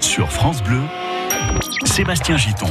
sur France Bleu, Sébastien Giton.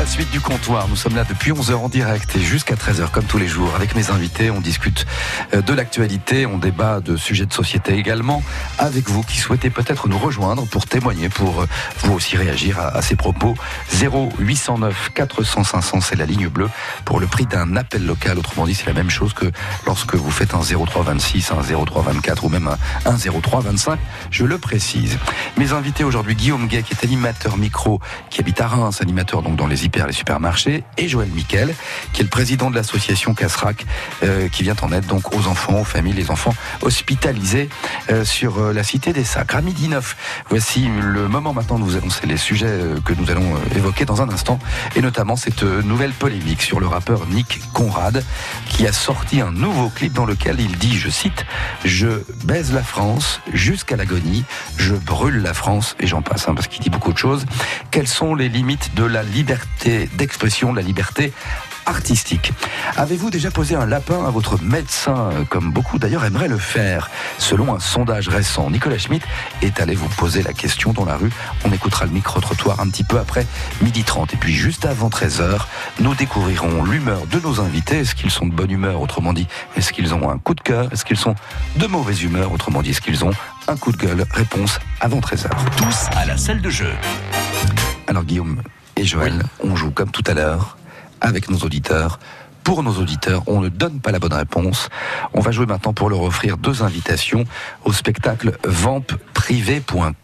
La suite du comptoir, nous sommes là depuis 11h en direct et jusqu'à 13h comme tous les jours avec mes invités. On discute euh, de l'actualité, on débat de sujets de société également avec vous qui souhaitez peut-être nous rejoindre pour témoigner, pour euh, vous aussi réagir à, ces propos. 0809 400 500, c'est la ligne bleue pour le prix d'un appel local. Autrement dit, c'est la même chose que lorsque vous faites un 0326, un 0324 ou même un, un 0325, je le précise. Mes invités aujourd'hui, Guillaume Gay qui est animateur micro, qui habite à Reims, animateur donc dans les les supermarchés, et Joël Miquel, qui est le président de l'association Casrac, euh, qui vient en aide donc aux enfants, aux familles, les enfants hospitalisés euh, sur euh, la cité des Sacres. À midi 9, voici le moment maintenant de vous annoncer les sujets que nous allons évoquer dans un instant, et notamment cette nouvelle polémique sur le rappeur Nick Conrad, qui a sorti un nouveau clip dans lequel il dit, je cite, Je baise la France jusqu'à l'agonie, je brûle la France, et j'en passe, hein, parce qu'il dit beaucoup de choses. Quelles sont les limites de la liberté d'expression, de la liberté artistique. Avez-vous déjà posé un lapin à votre médecin, comme beaucoup d'ailleurs aimeraient le faire? Selon un sondage récent, Nicolas Schmitt est allé vous poser la question dans la rue. On écoutera le micro-trottoir un petit peu après midi 30. Et puis juste avant 13h, nous découvrirons l'humeur de nos invités. Est-ce qu'ils sont de bonne humeur, autrement dit Est-ce qu'ils ont un coup de cœur? Est-ce qu'ils sont de mauvaise humeur, autrement dit Est-ce qu'ils ont un coup de gueule? Réponse avant 13h. Tous à la salle de jeu. Alors Guillaume, et Joël, on joue comme tout à l'heure avec nos auditeurs. Pour nos auditeurs, on ne donne pas la bonne réponse. On va jouer maintenant pour leur offrir deux invitations au spectacle vampprivé.com.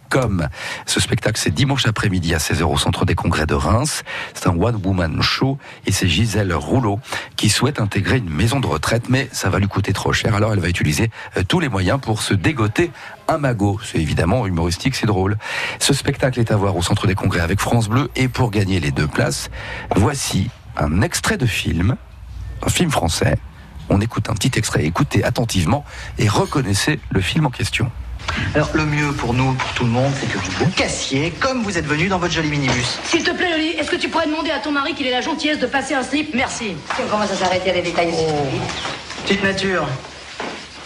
Ce spectacle, c'est dimanche après-midi à 16h au Centre des Congrès de Reims. C'est un one-woman show et c'est Gisèle Rouleau qui souhaite intégrer une maison de retraite, mais ça va lui coûter trop cher. Alors elle va utiliser euh, tous les moyens pour se dégoter un magot. C'est évidemment humoristique, c'est drôle. Ce spectacle est à voir au Centre des Congrès avec France Bleu et pour gagner les deux places, voici un extrait de film, un film français. On écoute un petit extrait, écoutez attentivement et reconnaissez le film en question. Alors, le mieux pour nous, pour tout le monde, c'est que vous vous cassiez comme vous êtes venu dans votre joli minibus. S'il te plaît, Loli, est-ce que tu pourrais demander à ton mari qu'il ait la gentillesse de passer un slip? Merci. on commence à s'arrêter à des détails oh. Petite nature.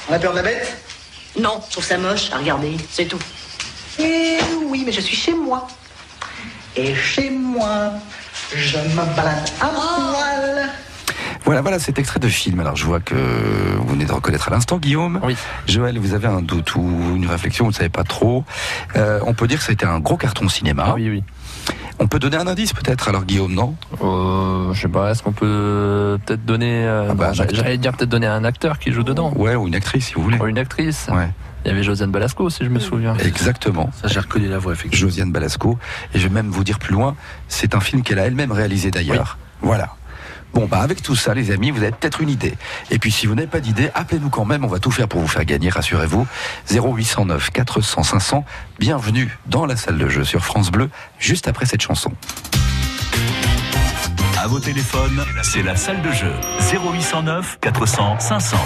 On a peur de la bête? Non, je trouve ça moche à regarder, c'est tout. Eh oui, mais je suis chez moi. Et chez moi, je me balade à poil. Voilà, voilà cet extrait de film. Alors je vois que vous venez de reconnaître à l'instant, Guillaume. Oui. Euh, vous avez un doute ou une réflexion, vous ne savez pas trop. Euh, on peut dire que ça a été un gros carton cinéma. Ah, oui, oui. On peut donner un indice peut-être, alors Guillaume, non? Euh, Je sais pas, est-ce qu'on peut peut-être donner... Euh, ah bah, J'allais dire peut-être donner un acteur qui joue dedans. Ouais, ou une actrice si vous voulez. Ou une actrice. Ouais. Il y avait Josiane Balasco, si je me souviens. Exactement. Ça, j'ai reconnu la voix, effectivement. Josiane Balasco. Et je vais même vous dire plus loin, c'est un film qu'elle a elle-même réalisé d'ailleurs. Voilà. Bon, bah avec tout ça, les amis, vous avez peut-être une idée. Et puis si vous n'avez pas d'idée, appelez-nous quand même, on va tout faire pour vous faire gagner, rassurez-vous. 0809 400 500. Bienvenue dans la salle de jeu sur France Bleu, juste après cette chanson. À vos téléphones, c'est la salle de jeu. 0809 400 500.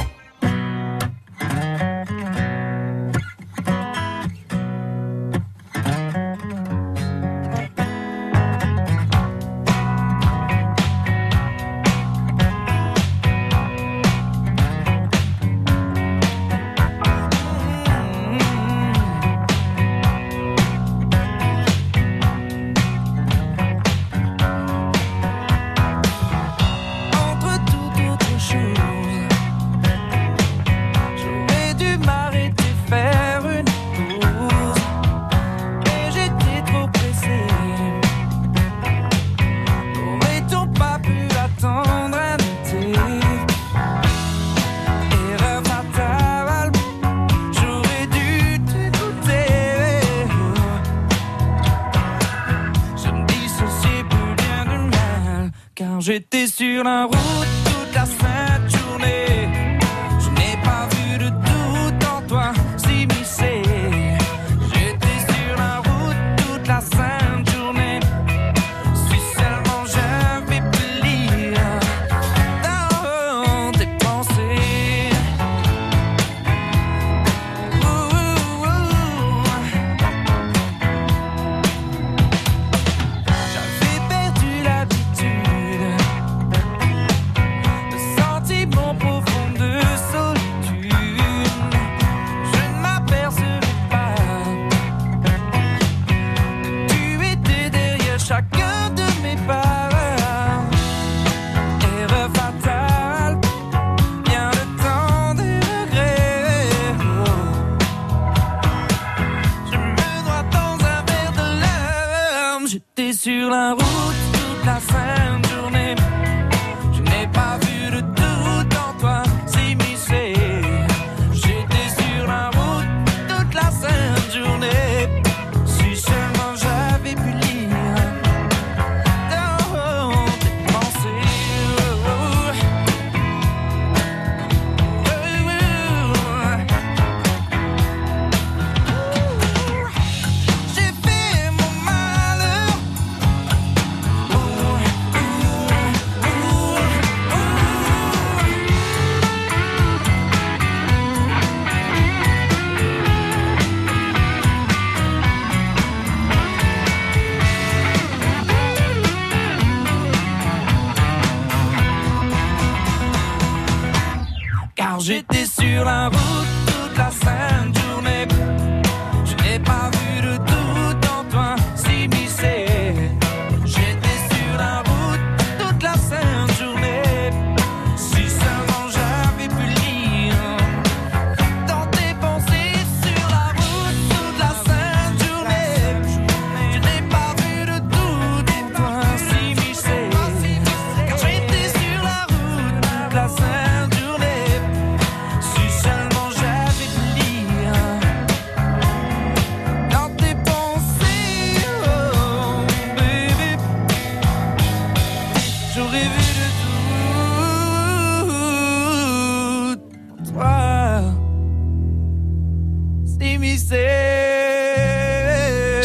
Sur la route toute la sainte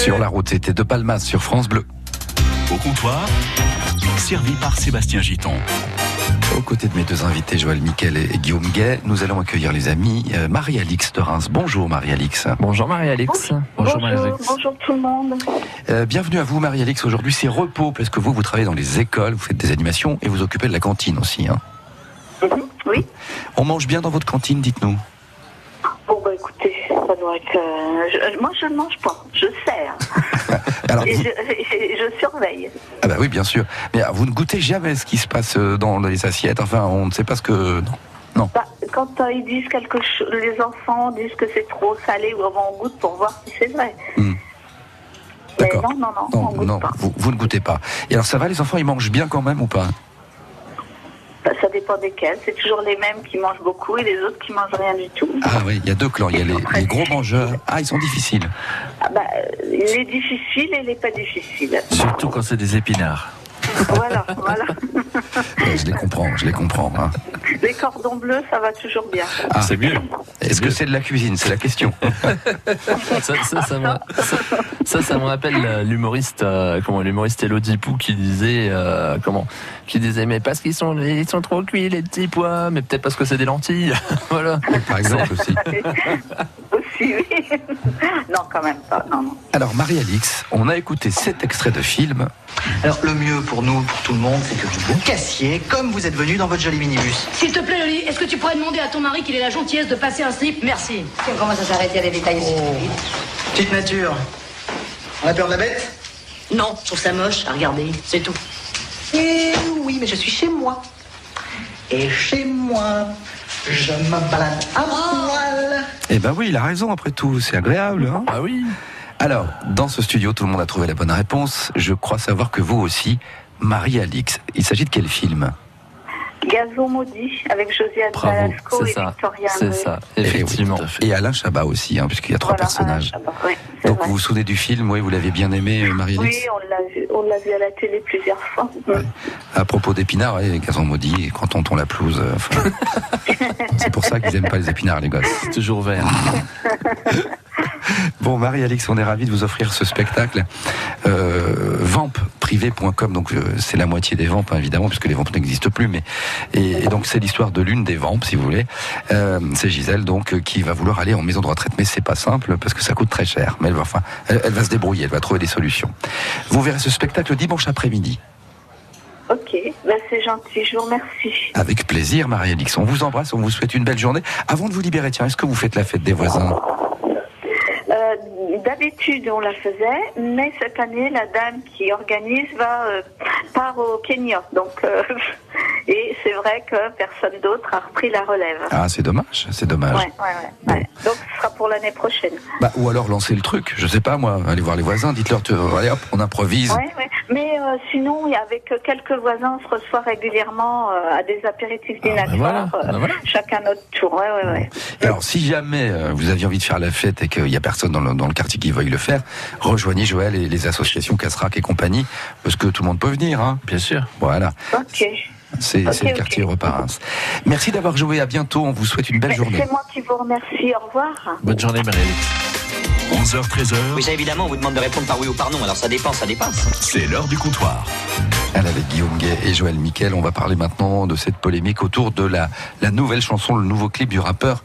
Sur la route, c'était de Palmas sur France Bleu. Au comptoir, servi par Sébastien Giton. Aux côtés de mes deux invités, Joël Miquel et Guillaume Gay, nous allons accueillir les amis euh, Marie-Alix de Reims. Bonjour Marie-Alix. Bonjour Marie-Alix. Bonjour, Marie-Alix. bonjour tout le monde. Euh, bienvenue à vous Marie-Alix. Aujourd'hui c'est repos parce que vous, vous travaillez dans les écoles, vous faites des animations et vous occupez de la cantine aussi. hein. Oui. On mange bien dans votre cantine, dites-nous. Je- moi, je ne mange pas, je sers. Alors, Et vous- je, et je surveille. Ah bah oui, bien sûr. Mais ah, vous ne goûtez jamais ce qui se passe euh, dans les assiettes? Enfin, on ne sait pas ce que... Non. Bah, quand euh, ils disent quelque chose, les enfants disent que c'est trop salé, ou on goûte pour voir si c'est vrai. Hmm. D'accord. non, non, non, on Non, goûte non, pas. vous, vous ne goûtez pas. Et alors ça va, les enfants, ils mangent bien quand même ou pas? Ça dépend desquels. C'est toujours les mêmes qui mangent beaucoup et les autres qui mangent rien du tout. Ah oui, il y a deux clans. Il y a les, les gros mangeurs. Ah, ils sont difficiles. Ah, bah, les difficiles et les pas difficiles. Surtout quand c'est des épinards. Voilà, voilà. Je les comprends, je les comprends. hein. Les cordons bleus, ça va toujours bien. Ah, C'est mieux. Est-ce que c'est de la cuisine? C'est la question. Ça, ça, ça, me, ça, ça, ça me rappelle euh, l'humoriste, euh, comment l'humoriste Elodie Pou qui disait, euh, comment, qui disait, mais parce qu'ils sont, ils sont trop cuits les petits pois, mais peut-être parce que c'est des lentilles, voilà. Par exemple aussi. Non, quand même pas. Non, non. Alors, Marie-Alix, on a écouté cet extrait de film. Alors, le mieux pour nous, pour tout le monde, c'est que vous vous cassiez comme vous êtes venu dans votre joli minibus. S'il te plaît, Loli, est-ce que tu pourrais demander à ton mari qu'il ait la gentillesse de passer un slip? Merci. Si on commence à s'arrêter à des détails aussi. Petite nature. On a peur de la bête? Non, je trouve ça moche à regarder, c'est tout. Eh oui, mais je suis chez moi. Et chez moi, je me balade à poil. Eh ben oui, il a raison après tout, c'est agréable. Hein Ah oui. Alors, dans ce studio, tout le monde a trouvé la bonne réponse. Je crois savoir que vous aussi, Marie-Alix. Il s'agit de quel film? Gazon maudit avec Balasco c'est et ça, Victoria. c'est ça, Eh effectivement. fait. Et Alain Chabat aussi, hein, puisqu'il y a trois Voilà, personnages. Chabat, oui, Donc vrai. vous vous souvenez du film, oui, vous l'avez bien aimé, euh, Marie-Alix? Oui, on l'a vu, on l'a vu à la télé plusieurs fois. À propos d'épinards, ouais, gazon maudit, et quand on tond la pelouse. euh, c'est pour ça qu'ils aiment pas les épinards, les gosses. C'est toujours vert. Bon, Marie-Alix, on est ravis de vous offrir ce spectacle. Euh, Vampprivé.com, donc euh, c'est la moitié des vampes, hein, évidemment, puisque les vampes n'existent plus. Mais et, et donc c'est l'histoire de l'une des vampes, si vous voulez. Euh, c'est Gisèle, donc, euh, qui va vouloir aller en maison de retraite, mais c'est pas simple parce que ça coûte très cher. Mais elle va, enfin, elle, elle va se débrouiller, elle va trouver des solutions. Vous verrez ce spectacle dimanche après-midi. Ok, ben c'est gentil, je vous remercie. Avec plaisir, Marie-Alix. On vous embrasse, on vous souhaite une belle journée. Avant de vous libérer, tiens, est-ce que vous faites la fête des voisins? Euh, D'habitude, on la faisait, mais cette année, la dame qui organise va euh, part au Kenya. Donc, euh, et c'est vrai que personne d'autre a repris la relève. Ah, c'est dommage, c'est dommage. Ouais, ouais, ouais, ouais. Donc, ce sera pour l'année prochaine. Bah, ou alors lancer le truc, je sais pas moi, allez voir les voisins, dites-leur, allez hop, on improvise. Ouais, ouais. Mais euh, sinon, avec quelques voisins, on se reçoit régulièrement euh, à des apéritifs ben dînatoires, voilà, euh, ben voilà. chacun notre tour. Ouais, ouais, ouais. Et alors, si jamais euh, vous aviez envie de faire la fête et qu'il n'y a personne dans le, dans le quartier qui veuille le faire, rejoignez Joël et les associations Casrac et compagnie, parce que tout le monde peut venir. Hein. Bien sûr. Voilà, Ok. C'est le quartier Europe-Reims. Merci d'avoir joué, à bientôt, on vous souhaite une belle journée. C'est moi qui vous remercie. Au revoir. Bonne journée, Marie. 11h, 13h, Oui, ça évidemment, on vous demande de répondre par oui ou par non. Alors ça dépend, ça dépasse. c'est l'heure du comptoir. Elle avec Guillaume Gay et Joël Miquel. On va parler maintenant de cette polémique autour de la, la nouvelle chanson, le nouveau clip du rappeur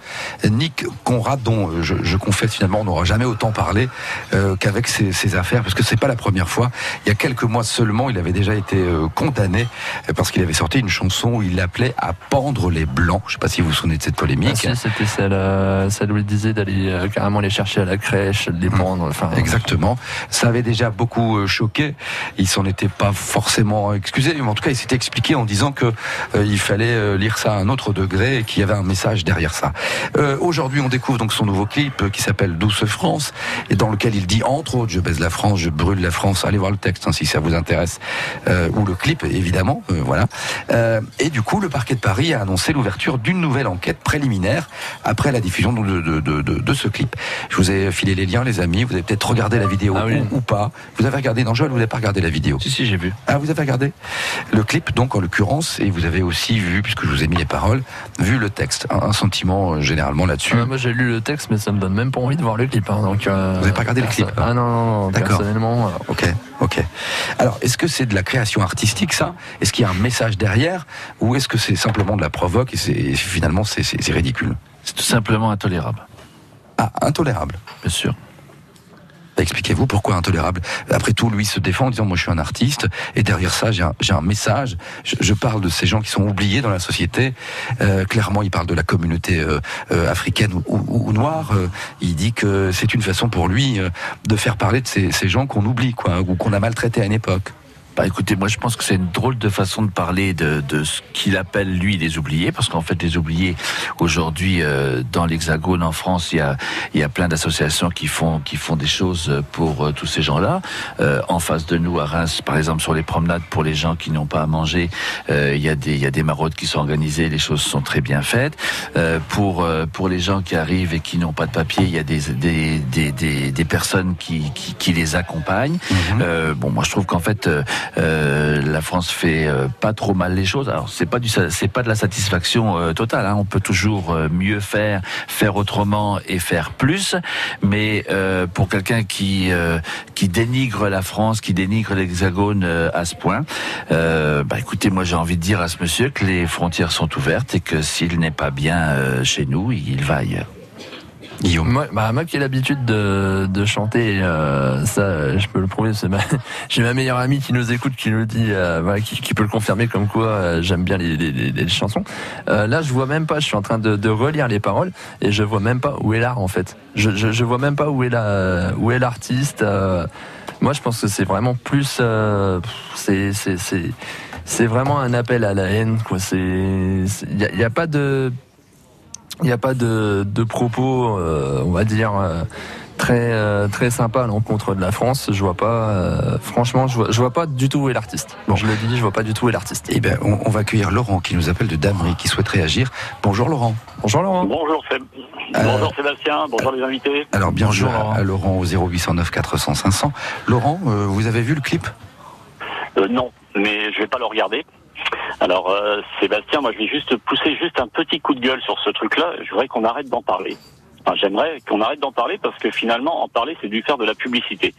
Nick Conrad, dont je, je confesse finalement on n'aura jamais autant parlé euh, qu'avec ses, ses affaires, parce que c'est pas la première fois. Il y a quelques mois seulement, il avait déjà été euh, condamné euh, parce qu'il avait sorti une chanson où il appelait à pendre les blancs. Je sais pas si vous vous souvenez de cette Ah, polémique. si, c'était celle, euh, celle où il disait d'aller euh, carrément les chercher à la crèche, de les prendre. Enfin, Exactement. Ça avait déjà beaucoup euh, choqué. Il s'en était pas forcément excusé, mais en tout cas, il s'était expliqué en disant que euh, il fallait euh, lire ça à un autre degré et qu'il y avait un message derrière ça. Euh, Aujourd'hui, on découvre donc son nouveau clip qui s'appelle Douce France et dans lequel il dit entre autres, je baise la France, je brûle la France. Allez voir le texte hein, si ça vous intéresse euh, ou le clip évidemment. voilà. Et du coup, le parquet de Paris a annoncé l'ouverture d'une nouvelle enquête préliminaire après la diffusion de, de, de, de, de ce clip. Je vous ai filé les liens, les amis. Vous avez peut-être regardé la vidéo Ah oui. ou, ou pas. Vous avez regardé dans Joël, vous n'avez pas regardé la vidéo. Si, si, j'ai vu. Ah, vous avez regardé le clip, donc en l'occurrence, et vous avez aussi vu, puisque je vous ai mis les paroles, vu le texte. Un, un sentiment euh, généralement là-dessus. euh, moi j'ai lu le texte, mais ça me donne même pas envie de voir le clip. hein, donc, euh, Vous avez pas regardé le clip, ça- Ah non, non, non D'accord. personnellement. Ok, ok. Alors, est-ce que c'est de la création artistique, ça? Est-ce qu'il y a un message derrière? Ou est-ce que c'est simplement de la provoque et, et finalement c'est ridicule? C'est tout simplement intolérable. Ah, intolérable. Bien sûr. Expliquez-vous pourquoi intolérable. Après tout, lui se défend en disant moi je suis un artiste et derrière ça j'ai un, message. Je, je parle de ces gens qui sont oubliés dans la société. Euh, clairement, il parle de la communauté euh, euh, africaine ou, ou- ou noire. Euh, il dit que c'est une façon pour lui euh, de faire parler de ces, ces gens qu'on oublie quoi ou qu'on a maltraités à une époque. Bah écoutez, moi je pense que c'est une drôle de façon de parler de, de ce qu'il appelle lui les oubliés, parce qu'en fait les oubliés aujourd'hui euh, dans l'Hexagone en France, il y a il y a plein d'associations qui font qui font des choses pour euh, tous ces gens-là. Euh, en face de nous à Reims, par exemple sur les promenades pour les gens qui n'ont pas à manger, euh, il y a des il y a des maraudes qui sont organisées, les choses sont très bien faites. Euh, pour euh, pour les gens qui arrivent et qui n'ont pas de papier, il y a des des des des, des personnes qui, qui qui les accompagnent. Euh, bon, moi je trouve qu'en fait euh, la France fait euh, pas trop mal les choses. Alors c'est pas c'est pas de la satisfaction euh, totale. Hein. On peut toujours mieux faire, faire autrement et faire plus. Mais pour quelqu'un qui qui dénigre la France, qui dénigre l'Hexagone à ce point, bah écoutez, moi j'ai envie de dire à ce monsieur que les frontières sont ouvertes et que s'il n'est pas bien chez nous, il va ailleurs. Guillaume. Moi, bah, moi qui ai l'habitude de, de chanter, euh, ça, je peux le prouver. J'ai ma meilleure amie qui nous écoute, qui nous dit, euh, qui, peut le confirmer, comme quoi euh, j'aime bien les, chansons. Là, je vois même pas. Je suis en train de, relire les paroles et je vois même pas où est l'art en fait. Je, je, vois même pas où est la, où l'artiste. moi, je pense que c'est vraiment plus, c'est, c'est, vraiment un appel à la haine. Quoi. Il y a, y a pas de il n'y a pas de, de propos, euh, on va dire, euh, très, euh, très sympa à l'encontre de la France. Je vois pas, euh, franchement, je vois, je vois pas du tout où est l'artiste. Bon, je le dis, je vois pas du tout où est l'artiste. Eh ben, on, on va accueillir Laurent qui nous appelle de Damery, qui souhaite réagir. Bonjour Laurent. Bonjour Laurent. Bonjour, Séb- Bonjour Sébastien, bonjour les invités. Alors bienvenue Bonjour, à, à Laurent au 0809 400 500. Laurent, euh, vous avez vu le clip? Euh, non, mais je vais pas le regarder. Alors euh, Sébastien, moi je vais juste pousser juste un petit coup de gueule sur ce truc-là. Je voudrais qu'on arrête d'en parler. Enfin, j'aimerais qu'on arrête d'en parler parce que finalement, en parler, c'est lui faire de la publicité.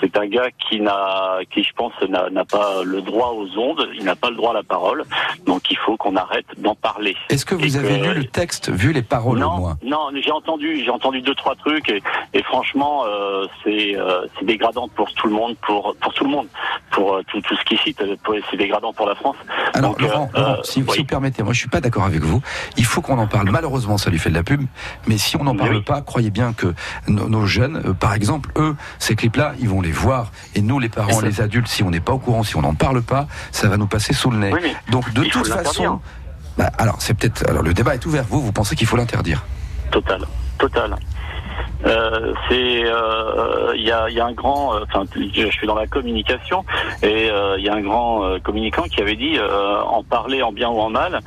C'est un gars qui n'a, qui je pense n'a pas le droit aux ondes, il n'a pas le droit à la parole, donc il faut qu'on arrête d'en parler. Est-ce que vous Et avez que- lu le texte, vu les paroles au non, moins? non, j'ai entendu, j'ai entendu deux trois trucs et, et franchement, euh, c'est euh, c'est dégradant pour tout le monde, pour pour tout le monde, pour euh, tout, tout ce qui cite, c'est dégradant pour la France. Alors Donc, Laurent, Laurent, si, oui. si vous permettez, moi je suis pas d'accord avec vous. Il faut qu'on en parle. Malheureusement, ça lui fait de la pub, mais si on n'en parle Oui. pas, croyez bien que nos, nos jeunes, euh, par exemple, eux, ces clips-là, ils vont les voir, et nous, les parents, les adultes, si on n'est pas au courant, si on n'en parle pas, ça va nous passer sous le nez. Oui, Donc de toute façon, bah, alors c'est peut-être, alors le débat est ouvert. Vous, vous pensez qu'il faut l'interdire? Total, total. Euh, c'est euh, il y, a, y a un grand, euh, enfin je suis dans la communication et il y a un grand communicant qui avait dit en parler en bien ou en mal,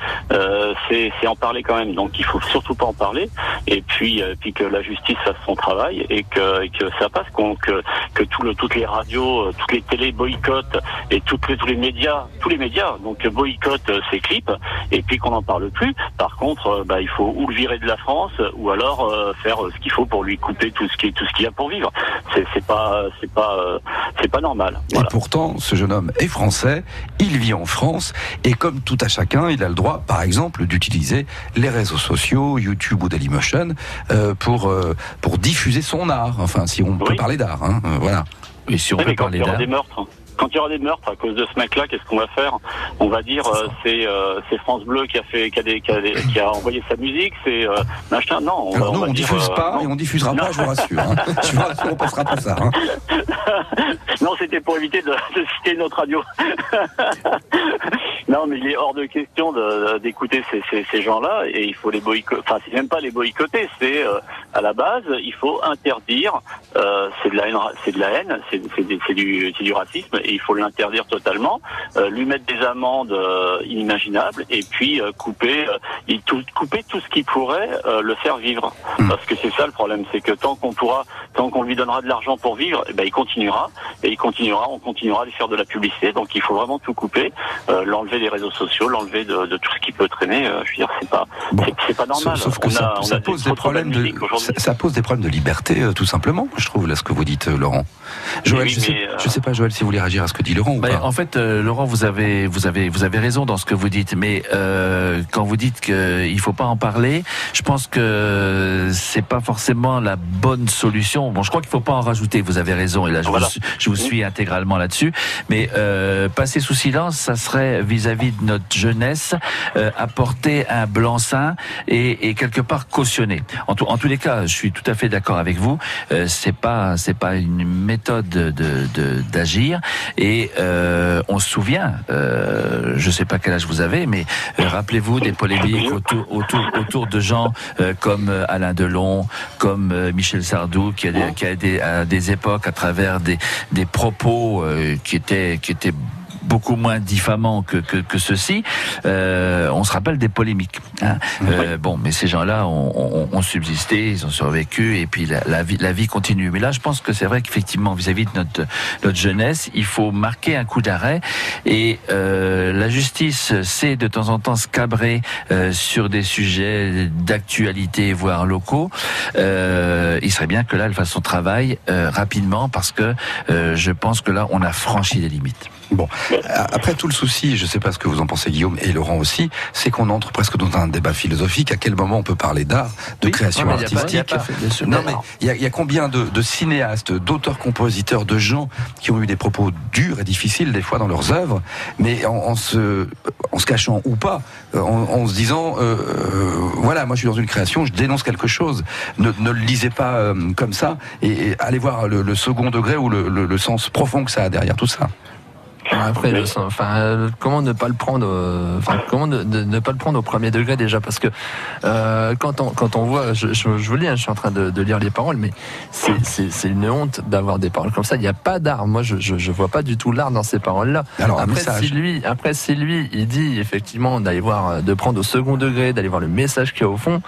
c'est en parler quand même. Donc il faut surtout pas en parler et puis puis que la justice fasse son travail et que, et que ça passe, qu'on- que que tout le, toutes les radios, toutes les télés boycottent et toutes les, tous les médias, tous les médias donc boycottent ces clips et puis qu'on n'en parle plus. Par contre, euh, bah, il faut ou le virer de la France ou alors euh, faire euh, ce qu'il faut pour lui couper tout ce qui tout ce qu'il y a pour vivre. C'est c'est pas c'est pas euh, c'est pas normal. Et pourtant, ce jeune homme est français, il vit en France, et comme tout à chacun, il a le droit, par exemple, d'utiliser les réseaux sociaux, YouTube ou Dailymotion, euh, pour, euh, pour diffuser son art. Enfin, si on peut parler d'art, hein, euh, voilà. Et si on Oui, peut mais parler d'art. des meurtres, quand il y aura des meurtres à cause de ce mec-là, qu'est-ce qu'on va faire? On va dire euh, c'est euh, c'est France Bleu qui a fait qui a, des, qui a, des- qui a envoyé sa musique, c'est euh, machin. Non, on, Alors va on dire, diffuse euh, pas non. et on diffusera pas, je vous rassure. hein. Je vous rassure, on passera pas ça. hein. non, c'était pour éviter de, de citer notre radio. non, mais il est hors de question d'écouter ces, ces, ces gens-là et il faut les boycotter. Enfin, c'est même pas les boycotter, c'est euh, à la base, il faut interdire. euh, c'est de la haine, c'est de la haine, c'est du, c'est du racisme et il faut l'interdire totalement. euh, lui mettre des amendes euh, inimaginables et puis euh, couper, tout, couper tout ce qui pourrait le faire vivre. Parce que c'est ça le problème, c'est que tant qu'on pourra, tant qu'on lui donnera de l'argent pour vivre, eh ben, il continuera et il continuera, on continuera à lui faire de la publicité. Donc il faut vraiment tout couper, euh, l'enlever des réseaux sociaux, l'enlever de, de tout ce qui peut traîner. euh, je veux dire, c'est pas, c'est- c'est pas normal. Sauf que On ça, a- ça pose des problèmes de, ça, ça pose des problèmes de liberté, euh, tout simplement. Je trouve là ce que vous dites, Laurent. Joël, Oui, je, sais, je sais pas, Joël, si vous voulez réagir à ce que dit Laurent ou Ben, pas. en fait, euh, Laurent, vous avez, vous avez, vous avez raison dans ce que vous dites, mais euh, quand vous dites qu'il faut pas en parler, je pense que c'est pas forcément la bonne solution. Bon, je crois qu'il faut pas en rajouter. Vous avez raison, et là, je, Voilà. vous, suis- je vous suis intégralement là-dessus. Mais euh, passer sous silence, ça serait vis-à-vis de notre jeunesse euh, apporter un blanc-seing et, et quelque part cautionner. En, tout- en tous les cas, je suis tout à fait d'accord avec vous. Euh, c'est pas, c'est pas une méthode de de- d'agir. Et euh, on se souvient, euh, je sais pas quel âge vous avez, mais euh, rappelez-vous des polémiques autour, autour, autour de gens euh, comme euh, Alain Delon, comme euh, Michel Sardou, qui a, des, qui a des, à des époques à travers des, des propos qui étaient, qui étaient beaucoup moins diffamants que, que, que ceci, euh, on se rappelle des polémiques. hein. Euh, bon, mais ces gens-là ont, ont- ont subsisté, ils ont survécu, et puis la, la vie, la vie continue. Mais là, je pense que c'est vrai qu'effectivement, vis-à-vis de notre, notre jeunesse, il faut marquer un coup d'arrêt. Et euh, la justice sait de temps en temps se cabrer euh, sur des sujets d'actualité, voire locaux. Euh, il serait bien que là, elle fasse son travail euh, rapidement, parce que euh, je pense que là, on a franchi des limites. Bon, après tout le souci, je ne sais pas ce que vous en pensez Guillaume et Laurent aussi, c'est qu'on entre presque dans un débat philosophique. À quel moment on peut parler d'art, de création pas- artistique pas-. Non mais il y a, il y a combien de, de cinéastes, d'auteurs-compositeurs, de gens qui ont eu des propos durs et difficiles des fois dans leurs œuvres, mais en, en se, en se cachant ou pas, en, en se disant, euh, euh, voilà, moi je suis dans une création, je dénonce quelque chose. Ne, ne le lisez pas euh, comme ça et, et allez voir le, le second degré ou le, le- le sens profond que ça a derrière tout ça. Après, enfin, euh, comment ne pas le prendre, euh, enfin, comment ne, pas le prendre au premier degré déjà, parce que euh, quand on quand on voit, je, je, je vous lis, hein, je suis en train de, de lire les paroles, mais c'est- une honte d'avoir des paroles comme ça. Il n'y a pas d'art. Moi, je, je vois pas du tout l'art dans ces paroles-là. Après, si lui, après si lui, il dit effectivement d'aller voir, de prendre au second degré, d'aller voir le message qu'il y a au fond.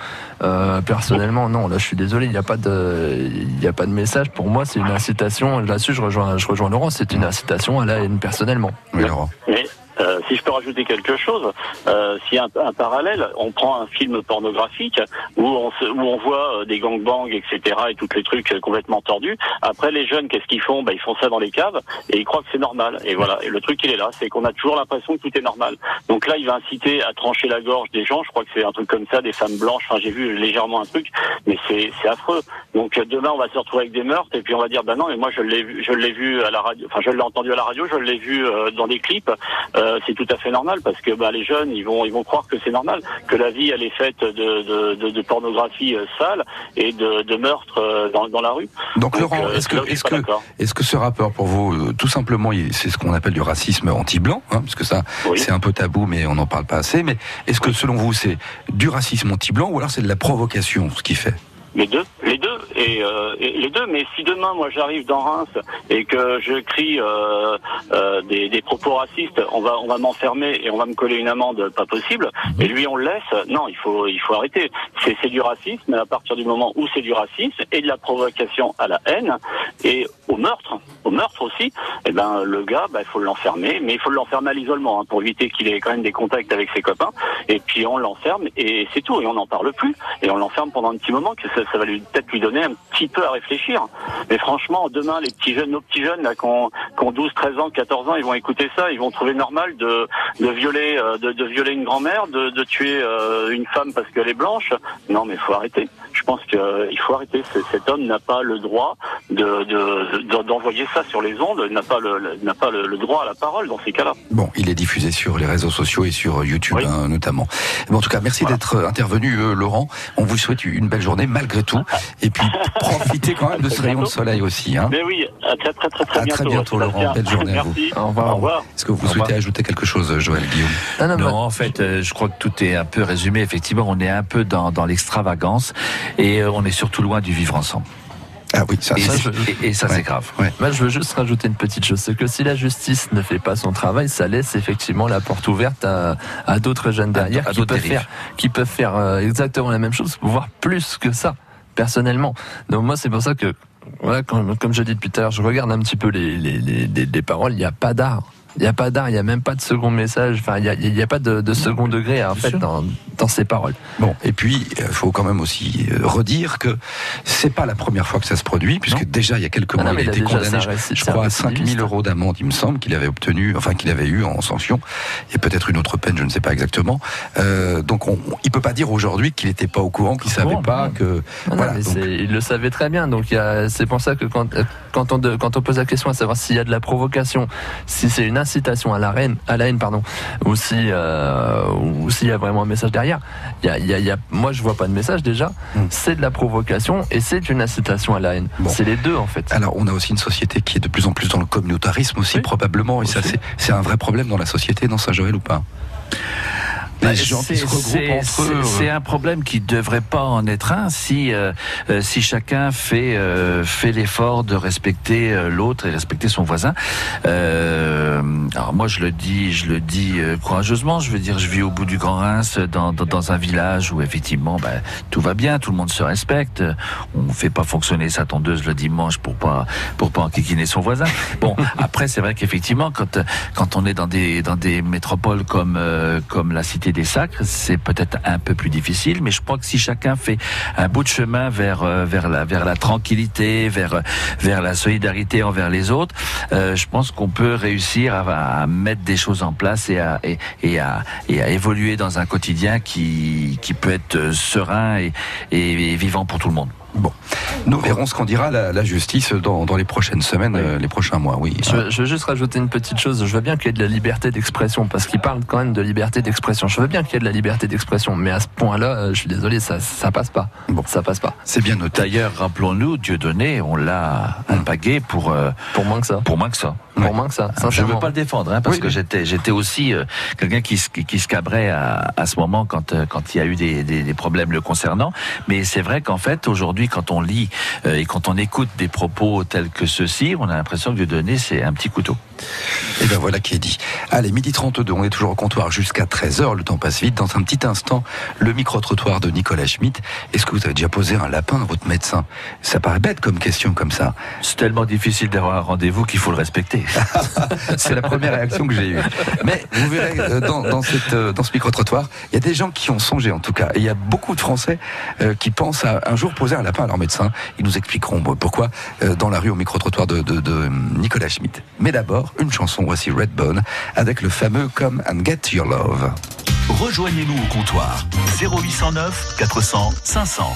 euh, personnellement, non. Là, je suis désolé, il n'y a pas de, il y a pas de message. Pour moi, c'est une incitation. Là-dessus, je rejoins, je rejoins Laurent. C'est une incitation à la haine personnellement. Oui, Laurent. Mais euh, si je peux rajouter quelque chose, euh, a un, un parallèle, on prend un film pornographique où on, se, où on voit euh, des gangbangs, etc. et tous les trucs euh, complètement tordus. Après, les jeunes, qu'est-ce qu'ils font? Bah, Ils font ça dans les caves et ils croient que c'est normal. Et voilà. Et le truc, il est là, c'est qu'on a toujours l'impression que tout est normal. Donc là, il va inciter à trancher la gorge des gens. Je crois que c'est un truc comme ça, des femmes blanches. Enfin, j'ai vu légèrement un truc, mais c'est affreux. Donc euh, demain, on va se retrouver avec des meurtres et puis on va dire, bah non, mais moi je l'ai je l'ai vu à la radio. Enfin, je l'ai entendu à la radio, je l'ai vu euh, dans des clips. C'est tout à fait normal parce que bah, les jeunes, ils vont ils vont croire que c'est normal, que la vie elle est faite de de, de, de pornographie euh, sale et de, de meurtres euh, dans, dans la rue. Donc, Laurent, euh, est-ce que, est-ce que, d'accord. est-ce que ce rappeur, pour vous, euh, tout simplement, c'est ce qu'on appelle du racisme anti-blanc, hein, parce que ça, c'est un peu tabou, mais on n'en parle pas assez. Mais est-ce que, selon vous, c'est du racisme anti-blanc ou alors c'est de la provocation, ce qu'il fait? Les deux, les deux, et, euh, les deux. Mais si demain, moi, j'arrive dans Reims et que je crie euh, euh, des, des propos racistes, on va, on va m'enfermer et on va me coller une amende, pas possible. Et lui, on le laisse. Non, il faut, il faut arrêter. C'est, c'est du racisme. À partir du moment où c'est du racisme et de la provocation à la haine et au meurtre, au meurtre aussi, eh ben le gars, il faut l'enfermer. Mais il faut l'enfermer à l'isolement hein, pour éviter qu'il ait quand même des contacts avec ses copains. Et puis on l'enferme et c'est tout. Et on n'en parle plus. Et on l'enferme pendant un petit moment que ça, ça va peut-être lui donner un petit peu à réfléchir. Mais franchement, demain, les petits jeunes, nos petits jeunes là, qui ont, qui ont 12, 13 ans, 14 ans, ils vont écouter ça, ils vont trouver normal de, de violer, euh, de, de violer une grand-mère, de, de tuer euh, une femme parce qu'elle est blanche. Non, mais faut arrêter. Je pense qu'il faut arrêter. Cet homme n'a pas le droit de de- de- d'envoyer ça sur les ondes. N'a pas le le- n'a pas le, le droit à la parole dans ces cas-là. Bon, il est diffusé sur les réseaux sociaux et sur YouTube hein, notamment. En tout cas, merci d'être euh, intervenu, euh, Laurent. On vous souhaite une belle journée malgré tout. Et puis, profitez quand même de ce rayon de soleil aussi. Hein. Mais oui, à très très très très À bientôt. très bientôt. Laurent. Belle journée à vous. Au revoir. Au revoir. Est-ce que vous souhaitez revoir. ajouter quelque chose, Joël Guillaume Non, en fait, euh, je crois que tout est un peu résumé. Effectivement, on est un peu dans, dans l'extravagance et euh, on est surtout loin du vivre ensemble. Ah oui, ça, et, ça, je- et- et ça Ouais. c'est grave. Moi, je veux juste rajouter une petite chose, c'est que si la justice ne fait pas son travail, ça laisse effectivement la porte ouverte à, à d'autres jeunes derrière à qui, peuvent faire, qui peuvent faire euh, exactement la même chose, voire plus que ça, personnellement. Donc moi, c'est pour ça que, voilà, comme, comme je dis depuis tout à l'heure, je regarde un petit peu les, les, les, les- les paroles, il n'y a pas d'art. Il n'y a pas d'art, il n'y a même pas de second message, enfin, il n'y a, pas de, de second degré, en fait, dans, dans ces paroles. Bon, et puis il faut quand même aussi euh, redire que c'est pas la première fois que ça se produit, puisque Non. déjà il y a quelques Ah mois non, il a été condamné, je, crois à récidiviste. 5000 euros d'amende, il me semble, qu'il avait obtenu, enfin qu'il avait eu en sanction, et peut-être une autre peine, je ne sais pas exactement. Euh, donc on, il peut pas dire aujourd'hui qu'il n'était pas au courant, qu'il Au savait pas que Ah voilà. donc- il le savait très bien. Donc c'est pour ça que quand, euh, quand, on, quand on pose la question à savoir s'il y a de la provocation, si c'est une incitation à la haine, à la haine pardon, ou si euh, s'il y a vraiment un message derrière, y a, il y a- il y a- moi je vois pas de message déjà. Hmm. C'est de la provocation et c'est une incitation à la haine. Bon. C'est les deux en fait. Alors, on a aussi une société qui est de plus en plus dans le communautarisme aussi, Oui. probablement, et ça, Aussi. c'est, c'est un vrai problème dans la société, dans Saint-Joël ou pas? Les gens qui c'est- se regroupent c'est- entre eux. c'est- C'est un problème qui devrait pas en être un si euh, euh, si chacun fait euh, fait l'effort de respecter euh, l'autre et respecter son voisin. Euh, alors moi je le dis je le dis courageusement. Je veux dire je vis au bout du Grand Reims dans, dans, dans un village où effectivement bah, tout va bien, tout le monde se respecte. On fait pas fonctionner sa tondeuse le dimanche pour pas pour pas enquiquiner son voisin. Bon après c'est vrai qu'effectivement quand quand on est dans des dans des métropoles comme comme la cité des Sacres, c'est peut-être un peu plus difficile, mais je crois que si chacun fait un bout de chemin vers euh, vers la vers la tranquillité, vers vers la solidarité envers les autres, euh, je pense qu'on peut réussir à, mettre des choses en place et à et, à et à évoluer dans un quotidien qui qui peut être serein et, et vivant pour tout le monde. Bon, nous verrons ce qu'en dira la, la justice dans, dans les prochaines semaines, euh, les prochains mois, oui. Je, veux- je veux juste rajouter une petite chose. Je veux bien qu'il y ait de la liberté d'expression, parce qu'il parle quand même de liberté d'expression. Je veux bien qu'il y ait de la liberté d'expression, mais à ce point-là, euh, je suis désolé, ça, ça passe pas. Bon. Ça passe pas. C'est bien noté. D'ailleurs, rappelons-nous, Dieudonné, on l'a impagué pour euh, Pour moins que ça. pour moins que ça. Pour moins que ça. Je ne veux pas le défendre, hein, parce Oui, que oui. j'étais, j'étais aussi euh, quelqu'un qui, se- qui, se cabrait à, à ce moment quand, euh, quand il y a eu des, des, des problèmes le concernant. Mais c'est vrai qu'en fait, aujourd'hui, quand on lit euh, et quand on écoute des propos tels que ceux-ci, on a l'impression que Dieudonné, c'est un petit couteau. Et ben voilà qui est dit. Allez, midi 32, on est toujours au comptoir jusqu'à 13h, le temps passe vite. Dans un petit instant, le micro-trottoir de Nicolas Schmitt. Est-ce que vous avez déjà posé un lapin à votre médecin? Ça paraît bête comme question comme ça. C'est tellement difficile d'avoir un rendez-vous qu'il faut le respecter. C'est la première réaction que j'ai eue. Mais vous verrez, euh, dans, dans, cette, euh, dans ce micro-trottoir, il y a des gens qui ont songé en tout cas. Et il y a beaucoup de Français euh, qui pensent à un jour poser un lapin à leur médecin. Ils nous expliqueront pourquoi dans la rue au micro-trottoir de, de, de Nicolas Schmitt. Mais d'abord, une chanson, voici Redbone, avec le fameux Come and Get Your Love. Rejoignez-nous au comptoir 0809 400 500.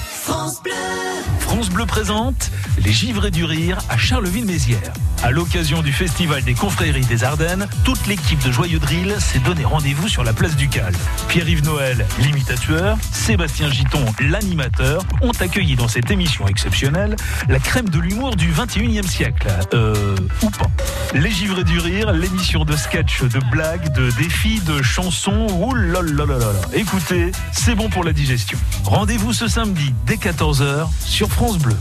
France Bleu présente Les Givrés du Rire à Charleville-Mézières. À l'occasion du Festival des Confréries des Ardennes, toute l'équipe de Joyeux Drill s'est donné rendez-vous sur la place du Cal. Pierre-Yves Noël, l'imitateur, Sébastien Giton, l'animateur, ont accueilli dans cette émission exceptionnelle la crème de l'humour du 21e siècle. Euh, ou pas. Les Givrés du Rire, l'émission de sketch, de blagues, de défis, de chansons, ouh Écoutez, c'est bon pour la digestion. Rendez-vous ce samedi dès 14h sur France Bleu.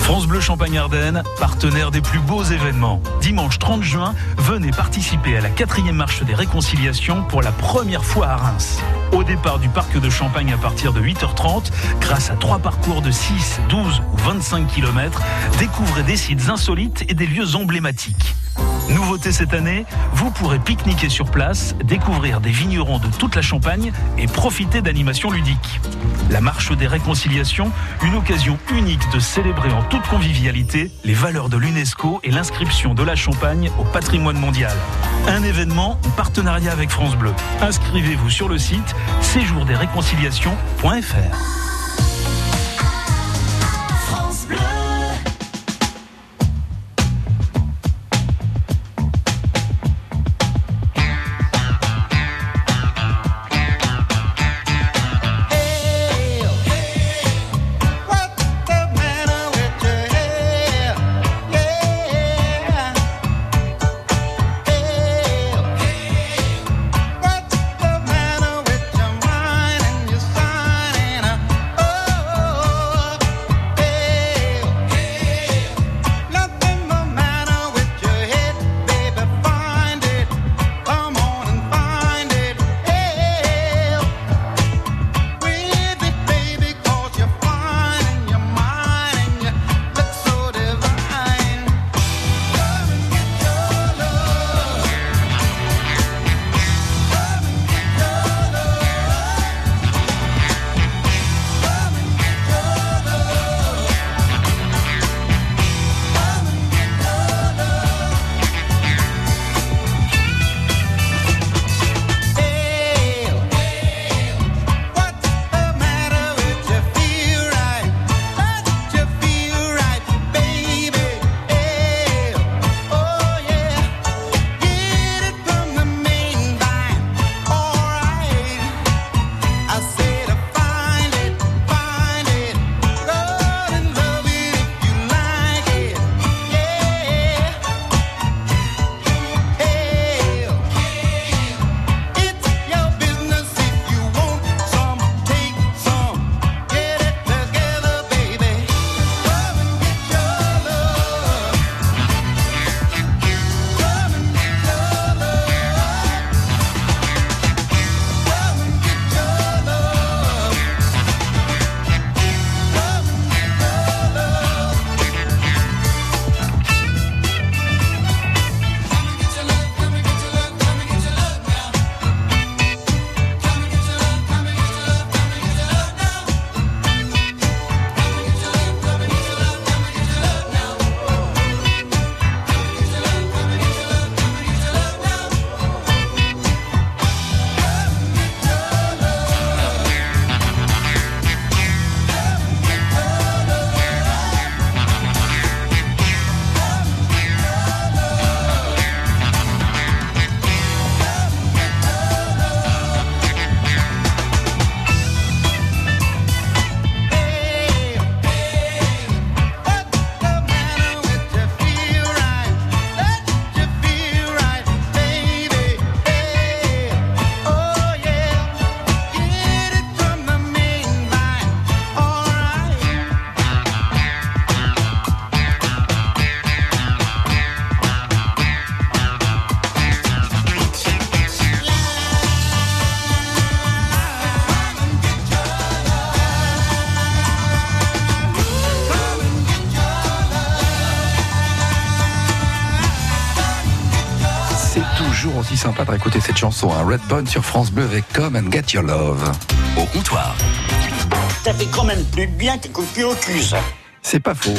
France Bleu Champagne-Ardenne, partenaire des plus beaux événements. Dimanche 30 juin, venez participer à la quatrième marche des réconciliations pour la première fois à Reims. Au départ du parc de Champagne à partir de 8h30, grâce à trois parcours de 6, 12 ou 25 km, découvrez des sites insolites et des lieux emblématiques. Nouveauté cette année, vous pourrez pique-niquer sur place, découvrir des vignerons de toute la Champagne et profiter d'animations ludiques. La marche des réconciliations, une occasion unique de célébrer en toute convivialité les valeurs de l'UNESCO et l'inscription de la Champagne au patrimoine mondial. Un événement en partenariat avec France Bleu. Inscrivez-vous sur le site séjourdesréconciliations.fr. un Redbone sur France Bleu avec Come and Get Your Love. Au comptoir. Ça fait quand même plus bien que coup de pied au cul, ça. C'est pas faux.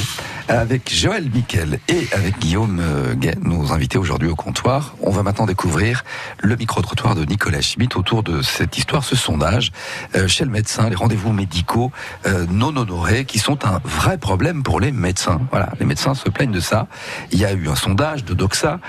Avec Joël Miquel et avec Guillaume euh, Gay, nos invités aujourd'hui au comptoir, on va maintenant découvrir le micro-trottoir de Nicolas Schmitt autour de cette histoire, ce sondage euh, chez le médecin, les rendez-vous médicaux euh, non honorés qui sont un vrai problème pour les médecins. Voilà, les médecins se plaignent de ça. Il y a eu un sondage de Doxa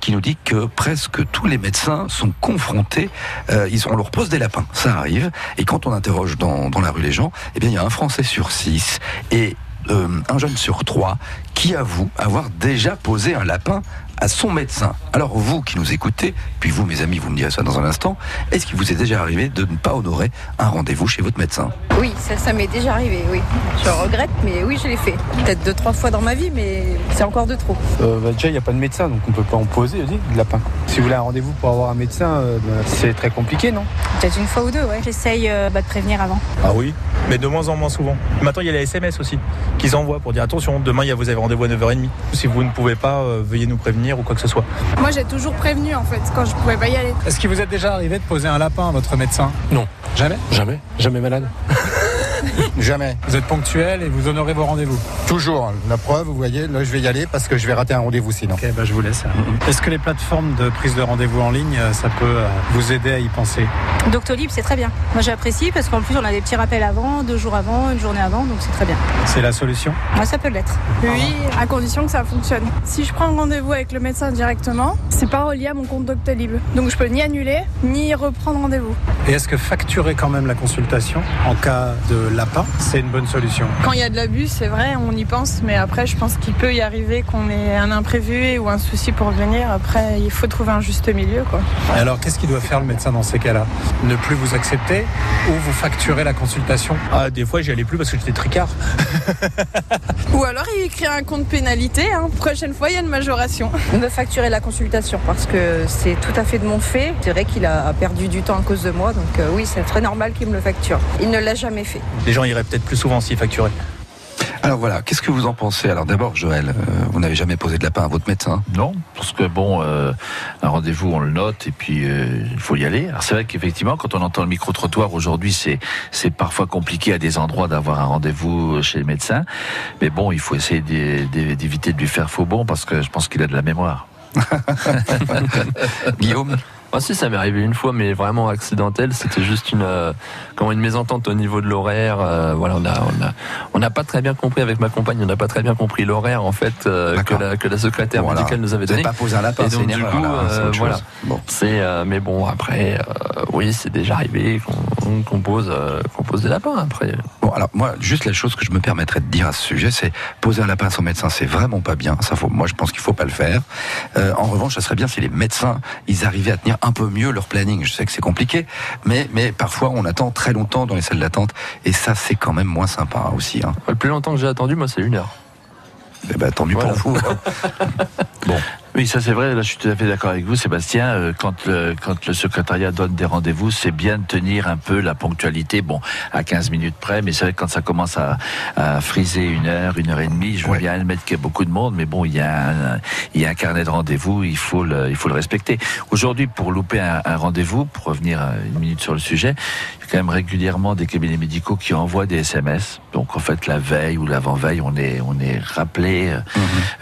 qui nous dit que presque tous les médecins sont confrontés, ils, on leur pose des lapins, ça arrive, et quand on interroge dans, dans la rue les gens, eh bien il y a un Français sur six et euh, un jeune sur trois qui avoue avoir déjà posé un lapin à son médecin. Alors vous qui nous écoutez, puis vous mes amis, vous me direz ça dans un instant, est-ce qu'il vous est déjà arrivé de ne pas honorer un rendez-vous chez votre médecin? Oui, ça, ça m'est déjà arrivé, oui. Je regrette, mais oui, je l'ai fait. Peut-être deux, trois fois dans ma vie, mais c'est encore de trop. Euh, bah, déjà, il n'y a pas de médecin, donc on peut pas en poser, aussi, de lapin. Si vous voulez un rendez-vous pour avoir un médecin, euh, bah, c'est très compliqué, non? Peut-être une fois ou deux, ouais. J'essaye euh, bah, de prévenir avant. Ah oui, mais de moins en moins souvent. Maintenant, il y a les SMS aussi qu'ils envoient pour dire attention, demain, il y a- vous avez rendez-vous à 9h30. Si vous ne pouvez pas, euh, veuillez nous prévenir ou quoi que ce soit. Moi, j'ai toujours prévenu en fait quand je pouvais pas y aller. Est-ce qu'il vous est déjà arrivé de poser un lapin à votre médecin? Non. Jamais? Jamais. Jamais malade. Jamais. Vous êtes ponctuel et vous honorez vos rendez-vous Toujours. La preuve, vous voyez, là je vais y aller parce que je vais rater un rendez-vous sinon. Ok, bah, je vous laisse. Est-ce que les plateformes de prise de rendez-vous en ligne, euh, ça peut euh, vous aider à y penser? Doctolib, c'est très bien. Moi, j'apprécie parce qu'en plus, on a des petits rappels avant, deux jours avant, une journée avant, donc c'est très bien. C'est la solution? Moi, ça peut l'être. Oui, à condition que ça fonctionne. Si je prends rendez-vous avec le médecin directement, c'est pas relié à mon compte Doctolib. Donc je peux ni annuler, ni reprendre rendez-vous. Et est-ce que facturer quand même la consultation en cas de lapin, c'est une bonne solution Quand il y a de l'abus, c'est vrai, on y pense, mais après, je pense qu'il peut y arriver qu'on ait un imprévu ou un souci pour venir. Après, il faut trouver un juste milieu, quoi. Et alors, qu'est-ce qu'il doit faire le médecin dans ces cas-là? Ne plus vous accepter ou vous facturer la consultation? Ah, des fois, j'y allais plus parce que j'étais tricard. Ou alors, il écrit un compte pénalité. Hein. Prochaine fois, il y a une majoration. Me facturer la consultation parce que c'est tout à fait de mon fait. C'est vrai qu'il a perdu du temps à cause de moi, donc euh, oui, c'est très normal qu'il me le facture. Il ne l'a jamais fait. Les gens peut-être plus souvent s'ils facturaient. Alors voilà, qu'est-ce que vous en pensez? Alors d'abord, Joël, euh, vous n'avez jamais posé de lapin à votre médecin? Non, parce que bon, euh, un rendez-vous, on le note et puis euh, il faut y aller. Alors c'est vrai qu'effectivement, quand on entend le micro-trottoir aujourd'hui, c'est c'est parfois compliqué à des endroits d'avoir un rendez-vous chez le médecin. Mais bon, il faut essayer d'é- d'é- d'éviter de lui faire faux bon parce que je pense qu'il a de la mémoire. Guillaume? Ah si, ça m'est arrivé une fois, mais vraiment accidentel. C'était juste une, euh, comment une mésentente au niveau de l'horaire. euh, voilà, on a, on a, on n'a pas très bien compris avec ma compagne. On n'a pas très bien compris l'horaire en fait euh, que, la, que la secrétaire Voilà. médicale nous avait donné. pas posé un lapin, Et donc du coup, là, hein, euh, voilà. Bon. C'est, mais bon, après, oui, c'est déjà arrivé qu'on pose, qu'on pose des lapins. Après, Bon, alors moi, juste la chose que je me permettrais de dire à ce sujet, c'est poser un lapin son médecin, c'est vraiment pas bien. Ça, faut, moi, je pense qu'il faut pas le faire. En revanche, ça serait bien si les médecins, ils arrivaient à tenir un peu mieux leur planning. Je sais que c'est compliqué, mais mais parfois on attend très longtemps dans les salles d'attente, et ça, c'est quand même moins sympa aussi. Hein. le plus longtemps que j'ai attendu, moi, c'est une heure. Eh ben, tant mieux Voilà. pour vous. bon. Oui, ça c'est vrai. Là, je suis tout à fait d'accord avec vous, Sébastien. Euh, Quand le, quand le secrétariat donne des rendez-vous, c'est bien de tenir un peu la ponctualité. Bon, à 15 minutes près, mais c'est vrai que quand ça commence à, à friser une heure, une heure et demie, je veux bien admettre qu'il y a beaucoup de monde, mais bon, il y a un, il y a un carnet de rendez-vous, il faut le, il faut le respecter. Aujourd'hui, pour louper un, un rendez-vous, pour revenir une minute sur le sujet, il y a quand même régulièrement des cabinets médicaux qui envoient des SMS. Donc en fait, la veille ou l'avant-veille, on est, on est rappelé, euh,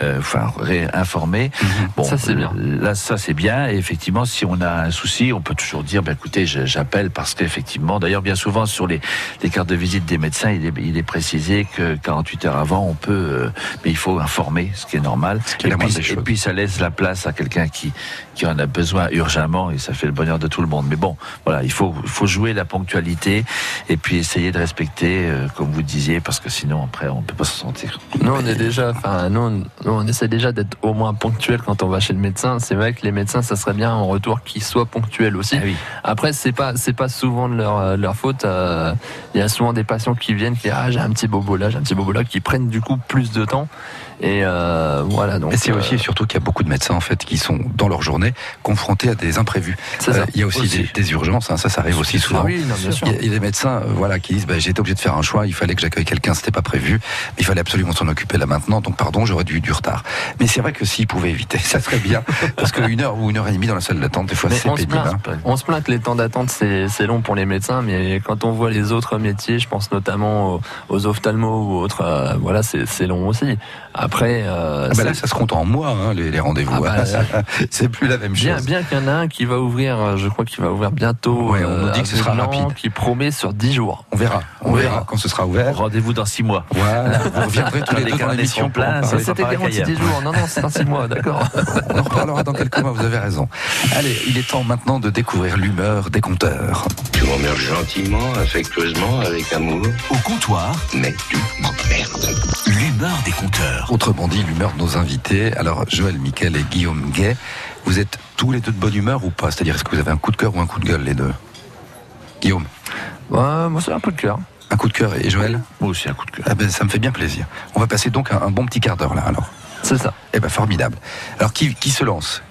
euh, enfin informé. Bon, Ça, c'est bien. Là, ça c'est bien. Et effectivement, si on a un souci, on peut toujours dire, ben, écoutez, j'appelle parce qu'effectivement, d'ailleurs, bien souvent sur les, les cartes de visite des médecins, il est, il est précisé que 48 heures avant, on peut, euh, mais il faut informer, ce qui est normal. qui est et, puis, ça laisse la place à quelqu'un qui, qui en a besoin urgemment et ça fait le bonheur de tout le monde. Mais bon, voilà, il faut, faut jouer la ponctualité et puis essayer de respecter, euh, comme vous disiez, parce que sinon, après, on peut pas se sentir. Nous, on est déjà, enfin, nous, on, nous, on essaie déjà d'être au moins ponctuel quand on va chez le médecin. C'est vrai que les médecins, ça serait bien en retour qu'ils soient ponctuels aussi. Après, c'est pas, c'est pas souvent de leur, euh, leur faute. Euh, Il y a souvent des patients qui viennent qui ah, j'ai un petit bobo là, j'ai un petit bobo là, qui prennent du coup plus de temps. Et euh, voilà. Donc. Et c'est euh, aussi et surtout qu'il y a beaucoup de médecins en fait qui sont dans leur journée confrontés à des imprévus. Euh, il y a aussi, Aussi. Des, des urgences, hein, ça, ça arrive aussi souvent. Ah oui, non, bien sûr. Il y a- des médecins, euh, voilà, qui disent, bah, j'ai été obligé de faire un choix, il fallait que j'accueille quelqu'un, c'était pas prévu, mais il fallait absolument s'en occuper là maintenant, donc pardon, j'aurais dû du retard. Mais c'est vrai que s'ils pouvaient éviter, ça serait bien, parce qu'une heure ou une heure et demie dans la salle d'attente, des fois, c'est on, se pénible. plaint, hein. on se plaint que les temps d'attente c'est long pour les médecins, mais quand on voit les autres métiers, je pense notamment aux, aux ophtalmos ou autres, euh, voilà, c'est c'est long aussi. Après, euh, Ah bah là, c'est- ça se compte en mois, hein, les, les rendez-vous. Ah bah, c'est plus la même bien, chose. bien qu'il y en a un qui va ouvrir, euh, je crois qu'il va ouvrir bientôt. Ouais, on nous dit euh, que ce sera rapide. Qui promet sur 10 jours. On verra, on, verra quand ce sera ouvert. Rendez-vous dans six mois. Voilà, vous reviendrez tous les deux dans l'émission ça, C'était garanti qu'ailleurs. 10 jours. Non, non, c'est dans 6 mois, d'accord. On en reparlera dans quelques mois, vous avez raison. Allez, il est temps maintenant de découvrir l'humeur des compteurs. Tu m'emmerdes gentiment, affectueusement, avec amour. Au comptoir, Mais tu m'emmerdes. l'humeur des compteurs. Autrement dit, l'humeur de nos invités. Alors, Joël Miquel et Guillaume Gay, vous êtes tous les deux de bonne humeur ou pas? C'est-à-dire, est-ce que vous avez un coup de cœur ou un coup de gueule, les deux? Guillaume? Moi, c'est un coup de cœur. Un coup de cœur et Joël? Moi aussi, un coup de cœur. Ah ben, ça me fait bien plaisir. On va passer donc un, un bon petit quart d'heure là, alors. C'est ça. Eh ben, formidable. Alors, qui, qui se lance?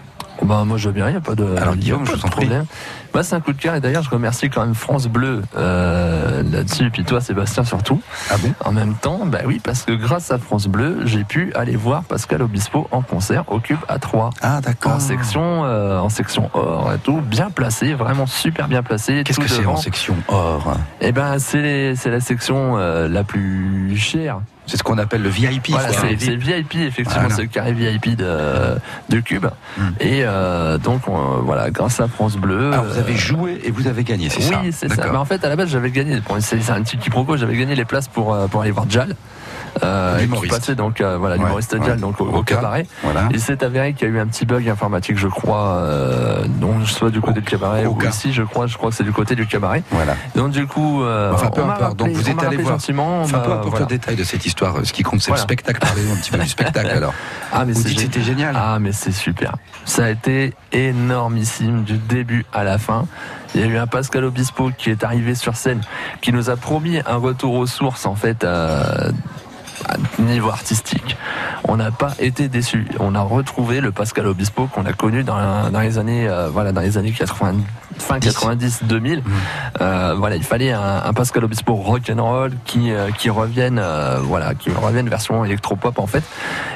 Bah, moi, je veux bien, il n'y a pas de, Alors, Guillaume, je vous en prie. problème. Moi, c'est un coup de cœur et d'ailleurs, je remercie quand même France Bleu euh, là-dessus, puis toi, Sébastien, surtout. Ah bon? En même temps, bah oui, parce que grâce à France Bleu, j'ai pu aller voir Pascal Obispo en concert au Cube à 3. Ah, d'accord. En section, euh, en section or et tout, bien placé, vraiment super bien placé. Qu'est-ce que c'est en section or? Eh ben, c'est la section euh, la plus chère. C'est ce qu'on appelle le VIP. Voilà, c'est VIP, effectivement, Voilà. c'est le carré VIP de, de Cube. Et euh, donc, on- voilà, grâce à France Bleu. Alors, vous avez euh, joué et vous avez gagné, c'est ça Oui, c'est ça. Mais en fait, à la base, j'avais gagné. bon, c'est un petit quiproquo. J'avais gagné les places pour euh, pour aller voir Jal. Euh, qui passait donc euh, voilà Ouais, l'humoriste ouais. Donc au, Au au cabaret. voilà. Il s'est avéré qu'il y a eu un petit bug informatique, je crois, euh, donc soit du côté du cabaret au ou ici, je crois, je crois que c'est du côté du cabaret. Voilà. Donc du coup, euh, Enfin, peu on importe. Donc, rappelé- vous on êtes allé rappelé voir. gentiment. Enfin, peu importe voilà. le détail de cette histoire. Ce qui compte, c'est Voilà. le spectacle. Parlez-nous un petit peu du spectacle alors. Ah mais c'était génial. Ah mais c'est super. Ça a été énormissime du début à la fin. Il y a eu un Pascal Obispo qui est arrivé sur scène, qui nous a promis un retour aux sources en fait euh, niveau artistique. On n'a pas été déçus. On a retrouvé le Pascal Obispo qu'on a connu dans, dans les années euh, voilà dans les années 80 fin 90 2000 Euh, voilà il fallait un, un Pascal Obispo rock and roll qui euh, qui revienne euh, voilà qui revienne version électropop en fait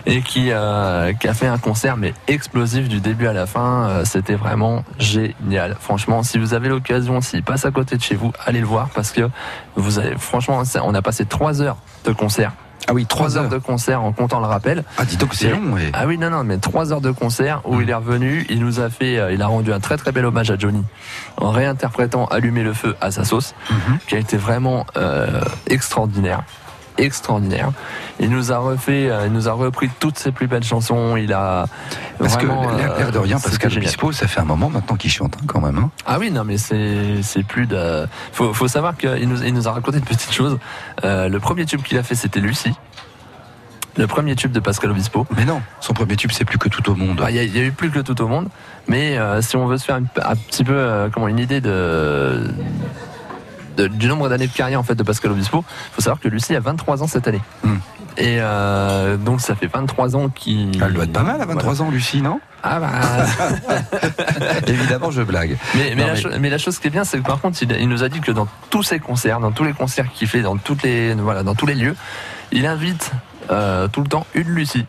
et qui qui a fait un concert mais explosif du début à la fin c'était vraiment génial franchement si vous avez l'occasion s'il passe à côté de chez vous allez le voir parce que vous avez franchement on a passé trois heures de concert Ah oui, trois trois heures heures. de concert en comptant le rappel Ah, dis donc, c'est long. ouais. ah oui, non, non, mais trois heures de concert où il est revenu, il nous a fait, euh, il a rendu un très très bel hommage à Johnny en réinterprétant Allumer le feu à sa sauce, qui a été vraiment euh, extraordinaire. Extraordinaire. Il nous a refait, euh, il nous a repris toutes ses plus belles chansons. Il a Parce que vraiment, l'air l'air de euh, rien, Pascal. Obispo, ça fait un moment maintenant qu'il chante hein, quand même. hein. Ah oui, non, mais c'est c'est plus de. Faut, faut savoir qu'il nous, il nous a raconté une petite chose. Euh, le premier tube qu'il a fait, c'était Lucie. Le premier tube de Pascal Obispo. Mais non, son premier tube, c'est plus que tout au monde. Bah, Il y, a- il y a eu plus que tout au monde, mais euh, si on veut se faire un petit peu euh, comment une idée de, de- du nombre d'années de carrière en fait de Pascal Obispo, faut savoir que Lucie a 23 ans cette année. Hmm. Et euh, donc ça fait 23 ans qu'il. Elle doit être pas mal à 23 ans, Lucie, non? Ah bah. Évidemment, je blague. Mais, mais, Non, la mais- cho- mais la chose qui est bien, c'est que par contre, il, il nous a dit que dans tous ses concerts, dans tous les concerts qu'il fait, dans toutes les, voilà, dans tous les lieux, il invite euh, tout le temps une Lucie.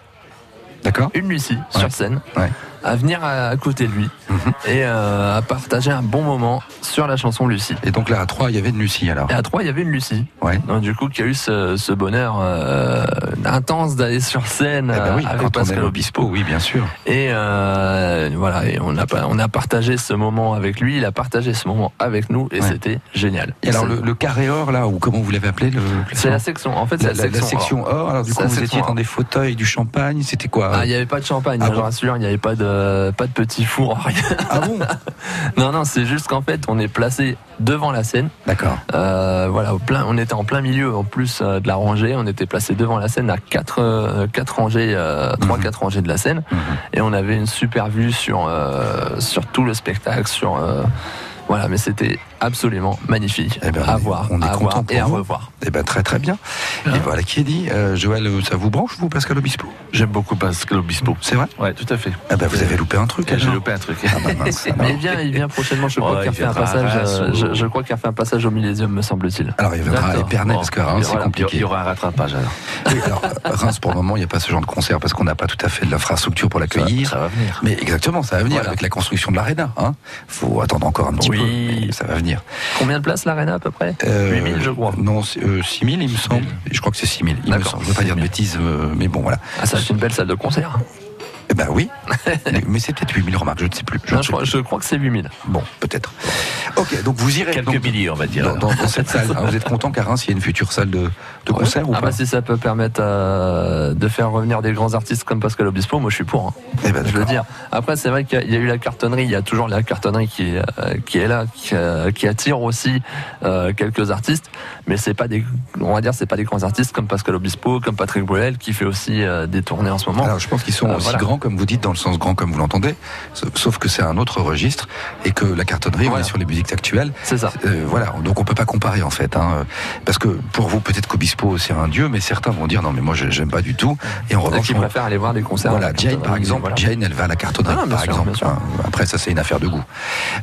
D'accord. Une Lucie Ouais. sur scène Ouais. à venir à, à côté de lui Mhm. et euh, à partager un bon moment sur la chanson Lucie. Et donc là, à 3, il y avait une Lucie alors. Et à trois, il y avait une Lucie. Ouais. Donc, du coup, qui a eu ce, ce bonheur euh, intense d'aller sur scène Eh ben oui, euh, avec Pascal Obispo. Oui, bien sûr. Et euh, voilà, et on a, pas- on a partagé ce moment avec lui, il a partagé ce moment avec nous, et Ouais. c'était génial. Et alors, le, le carré or, là, ou comment vous l'avez appelé le, c'est la section, en fait, c'est la, la, la- la section. section or. or. Alors, du coup, vous section étiez dans des fauteuils, du champagne, c'était quoi Ah, il n'y avait pas de champagne, Ah je bon rassure, il n'y avait pas de, pas de petit four, rien. Ah bon Non, non, c'est juste qu'en fait, on est placé devant la scène. D'accord. Euh, voilà, au plein, on était en plein milieu, en plus euh, de la rangée. On était placé devant la scène à quatre, euh, quatre rangées, euh, trois, quatre rangées de la scène, Mhm. et on avait une super vue sur euh, sur tout le spectacle, sur euh, voilà. Mais c'était absolument magnifique Eh ben, à on est- voir, on est à content voir pour et à vous. revoir. Eh ben, très très bien. Et voilà qui est dit. Euh, Joël, ça vous branche, vous, Pascal Obispo? J'aime beaucoup Pascal Obispo. C'est vrai? Ouais, tout à fait. Ah ben, vous avez loupé un truc, J'ai alors. loupé un truc. Ah bah mince, il vient, il vient prochainement. Je crois Ouais, qu'il a il fait un passage. Euh, ou- je, je crois qu'il a fait un passage au Millésium, me semble-t-il. Alors, il viendra à. Épernay, Bon. parce que Reims, c'est Voilà. compliqué. Il y aura un rattrapage alors. Oui, alors, Reims, pour le moment, il n'y a pas ce genre de concert parce qu'on n'a pas tout à fait de l'infrastructure pour l'accueillir. Ça va venir. Mais exactement, ça va venir Voilà. avec la construction de l'aréna. Hein. faut attendre encore un petit Oui. peu, mais ça va venir. Combien de places l'aréna à peu près? Euh, 8000, je crois. Non, c'est, euh, 6000, il me semble. Je crois que c'est 6000. Il me D'accord. semble. Je ne veux pas dire de 6000. bêtises, euh, mais bon, voilà. Ah, ça c'est une belle salle de concert. Eh ben oui, mais c'est peut-être 8000 remarques, je ne sais plus. Non, je, crois, je crois que c'est 8000. Bon, peut-être. Ok, donc vous irez Quelques donc, milliers, on va dire. dans, dans- dans cette salle. hein. vous êtes content qu'à Reims, il y ait une future salle de, de concert ou Ah pas bah si ça peut permettre euh, de faire revenir des grands artistes comme Pascal Obispo, moi je suis pour. hein. Eh ben, je veux dire. Après c'est vrai qu'il y a- eu la cartonnerie, il y a toujours la cartonnerie qui est, euh, qui est là, qui, euh, qui attire aussi quelques artistes, mais c'est pas des, on va dire c'est pas des grands artistes comme Pascal Obispo, comme Patrick Bruel qui fait aussi des tournées en ce moment. Alors je pense qu'ils sont aussi voilà. grands comme vous dites, dans le sens grand comme vous l'entendez, sauf- que c'est un autre registre et que la cartonnerie, on est sur les musiques actuelles. C'est ça. Euh, voilà, donc on peut pas comparer en fait, hein, parce que pour vous peut-être qu'Obispo c'est un dieu, mais certains vont dire non mais moi je- j'aime pas du tout. Et en revanche, qui on- préfèrent aller voir des concerts. voilà, la Jane par cartonnerie, exemple, voilà. Jane elle va à la cartonnerie Ah, par sûr, exemple. Enfin, après ça c'est une affaire de goût.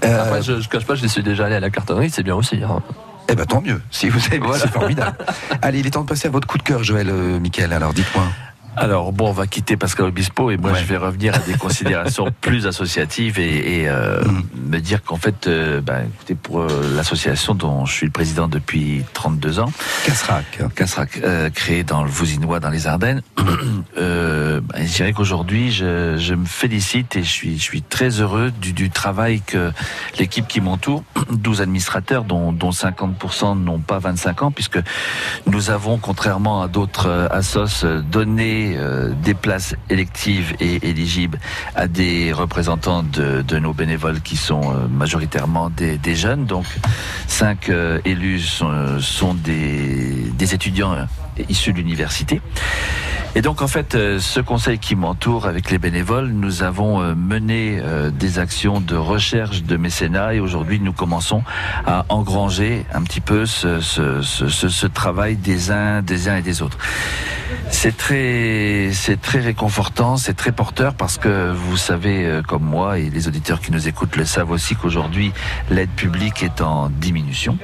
Euh, Après, je, je cache pas, je suis déjà allé à la cartonnerie, c'est bien aussi. hein. eh ben tant mieux, si vous avez, Voilà. c'est formidable. Allez, il est temps de passer à votre coup de cœur, Joël, euh, Michael. Alors dites-moi. Alors bon, on va quitter Pascal Obispo et moi Ouais. je vais revenir à des considérations plus associatives et, et, euh, Mm. me dire qu'en fait, euh, ben, écoutez, pour euh, l'association dont je suis le président depuis 32 ans, Casrac. Casrac, créée dans le Vousinois, dans les Ardennes, ben, je dirais qu'aujourd'hui, je, je me félicite et je suis, je suis très heureux du, du travail que l'équipe qui m'entoure, 12 administrateurs dont, dont 50% n'ont pas 25 ans, puisque nous avons, contrairement à d'autres assos, donné euh, des places électives et éligibles à des représentants de, nos bénévoles qui sont euh, majoritairement des, jeunes. Donc, cinq euh, élus sont, des, étudiants issus de l'université. Et donc en fait, euh, ce conseil qui m'entoure avec les bénévoles, nous avons euh, mené euh, des actions de recherche de mécénat et aujourd'hui nous commençons à engranger un petit peu ce, ce, ce, ce- travail des uns, des uns et des autres. C'est très, c'est très réconfortant, c'est très porteur parce que vous savez comme moi et les auditeurs qui nous écoutent le savent aussi qu'aujourd'hui l'aide publique est en diminution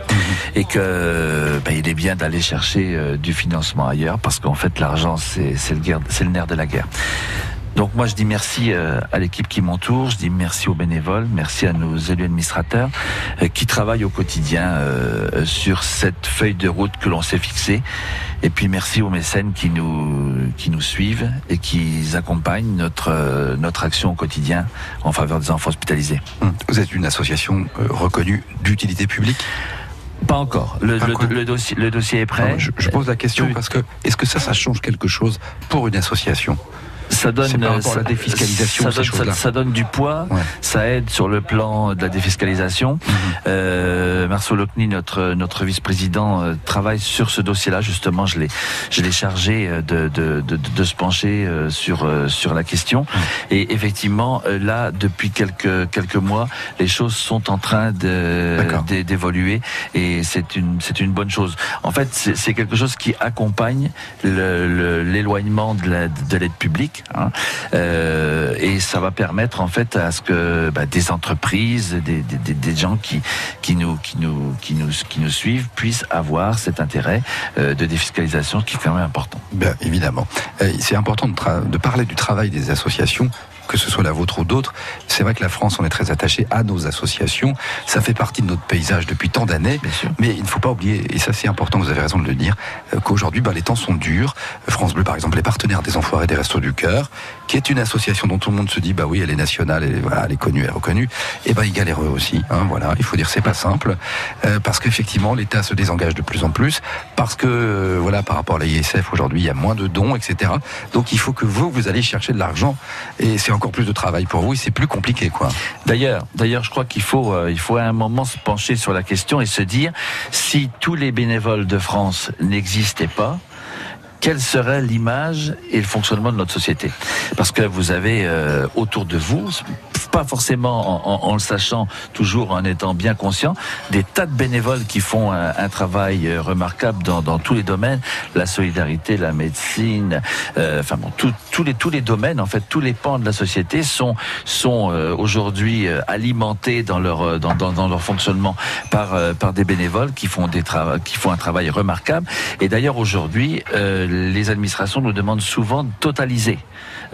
et que ben, il est bien d'aller chercher du financement ailleurs parce qu'en fait l'argent c'est c'est le, nerf de la guerre. Donc moi je dis merci euh, à l'équipe qui m'entoure, je dis merci aux bénévoles, merci à nos élus administrateurs euh, qui travaillent au quotidien euh, sur cette feuille de route que l'on s'est fixée. Et puis merci aux mécènes qui nous suivent et qui accompagnent notre notre action au quotidien en faveur des enfants hospitalisés. Vous êtes une association reconnue d'utilité publique? Pas encore. Le, Pas le- encore. le dossier le dossier est prêt. Non, je, je pose la question Oui. parce que est-ce que ça, ça change quelque chose pour une association? Ça donne C'est par rapport à ça- la défiscalisation, ça ces donne, ça- choses-là. ça donne du poids, Ouais. ça aide sur le plan de la défiscalisation. Mhm. Euh, Marceau Locny, notre notre vice-président, euh, travaille sur ce dossier-là. Justement, je l'ai je l'ai chargé euh, de de, de, de se pencher euh, sur sur la question. Et effectivement, là, depuis quelques quelques mois, les choses sont en train de d'évoluer et c'est une c'est une bonne chose. En fait, c'est quelque chose qui accompagne le- le- l'éloignement de la- de l'aide hein. Euh, et ça va permettre en fait à ce que bah, des entreprises, des, des, gens qui qui nous qui nous qui nous qui nous suivent puissent avoir cet intérêt euh, de défiscalisation qui est quand même important. Bien évidemment. Euh, c'est important de parler du travail des associations que ce soit la vôtre ou d'autres. C'est vrai que la France, on est très attaché à nos associations. Ça fait partie de notre paysage depuis tant d'années. Mais il ne faut pas oublier, et ça c'est important, vous avez raison de le dire, euh, qu'aujourd'hui, bah, les temps sont durs. France Bleu, par exemple, est partenaire des Enfoirés des Restos du Cœur, qui est une association dont tout le monde se dit, bah oui, elle est nationale, elle est, voilà, elle est connue, elle est reconnue. Et ben, ils galèrent eux aussi. Hein, voilà, il faut dire, c'est pas simple, euh, parce qu'effectivement, l'État se désengage de plus en plus, parce que, euh, voilà, par rapport à l'ISF, aujourd'hui, il y a moins de dons, etc. Donc, il faut que vous, vous allez chercher de l'argent, et c'est encore plus de travail pour vous, et c'est plus compliqué, quoi. D'ailleurs, d'ailleurs, je crois qu'il faut, euh, il faut à un moment se pencher sur la question et se dire si tous les bénévoles de France n'existaient pas. Quelle serait l'image et le fonctionnement de notre société? Parce que vous avez euh, autour de vous, pas forcément en, en- en le sachant, toujours en étant bien conscient, des tas de bénévoles qui font un, un travail euh, remarquable dans, dans tous les domaines, la solidarité, la médecine, euh, enfin bon, tout- tous les tous les domaines, en fait, tous les pans de la société sont sont euh, aujourd'hui euh, alimentés dans leur euh, dans, dans, dans leur fonctionnement par par des bénévoles qui font des qui font un travail remarquable. Et d'ailleurs aujourd'hui, les administrations nous demandent souvent de totaliser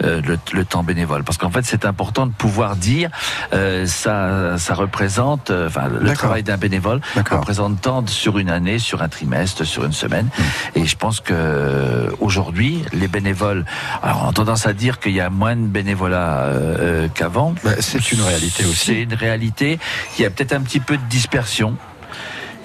le, le temps bénévole, parce qu'en fait c'est important de pouvoir dire, euh, ça, ça représente, euh, enfin, le travail d'un bénévole représente tant sur une année, sur un trimestre, sur une semaine. Hmm. Et je pense que euh, aujourd'hui, les bénévoles, alors on a tendance à dire qu'il y a moins de bénévolat euh, qu'avant. c'est une réalité aussi. C'est une réalité. Il y a peut-être un petit peu de dispersion.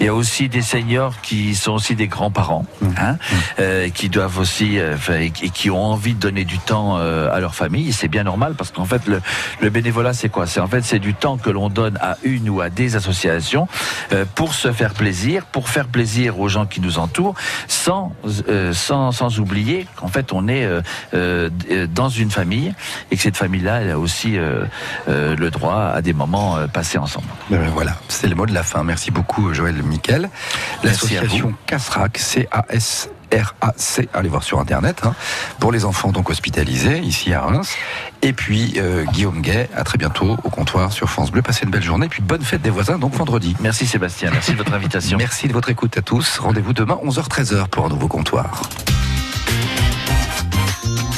Il y a aussi des seniors qui sont aussi des grands-parents, hein, euh, qui doivent aussi, euh, et qui ont envie de donner du temps euh, à leur famille. C'est bien normal parce qu'en fait, le, le bénévolat, c'est quoi? C'est en fait, c'est du temps que l'on donne à une ou à des associations euh, pour se faire plaisir, pour faire plaisir aux gens qui nous entourent, sans euh, sans, sans oublier qu'en fait, on est euh, euh, dans une famille et que cette famille-là, elle a aussi euh, euh, le droit à des moments euh, passés ensemble. Ben ben voilà, c'est le mot de la fin. Merci beaucoup, Joël L'association. CASRAC, C-A-S. RAC, allez voir sur internet, hein, pour les enfants donc hospitalisés ici à Reims. Et puis euh, Guillaume Gay, à très bientôt au comptoir sur France Bleu. Passez une belle journée, puis bonne fête des voisins donc vendredi. Merci Sébastien, merci de votre invitation. Merci de votre écoute à tous. Rendez-vous demain 11h-13h pour un nouveau comptoir.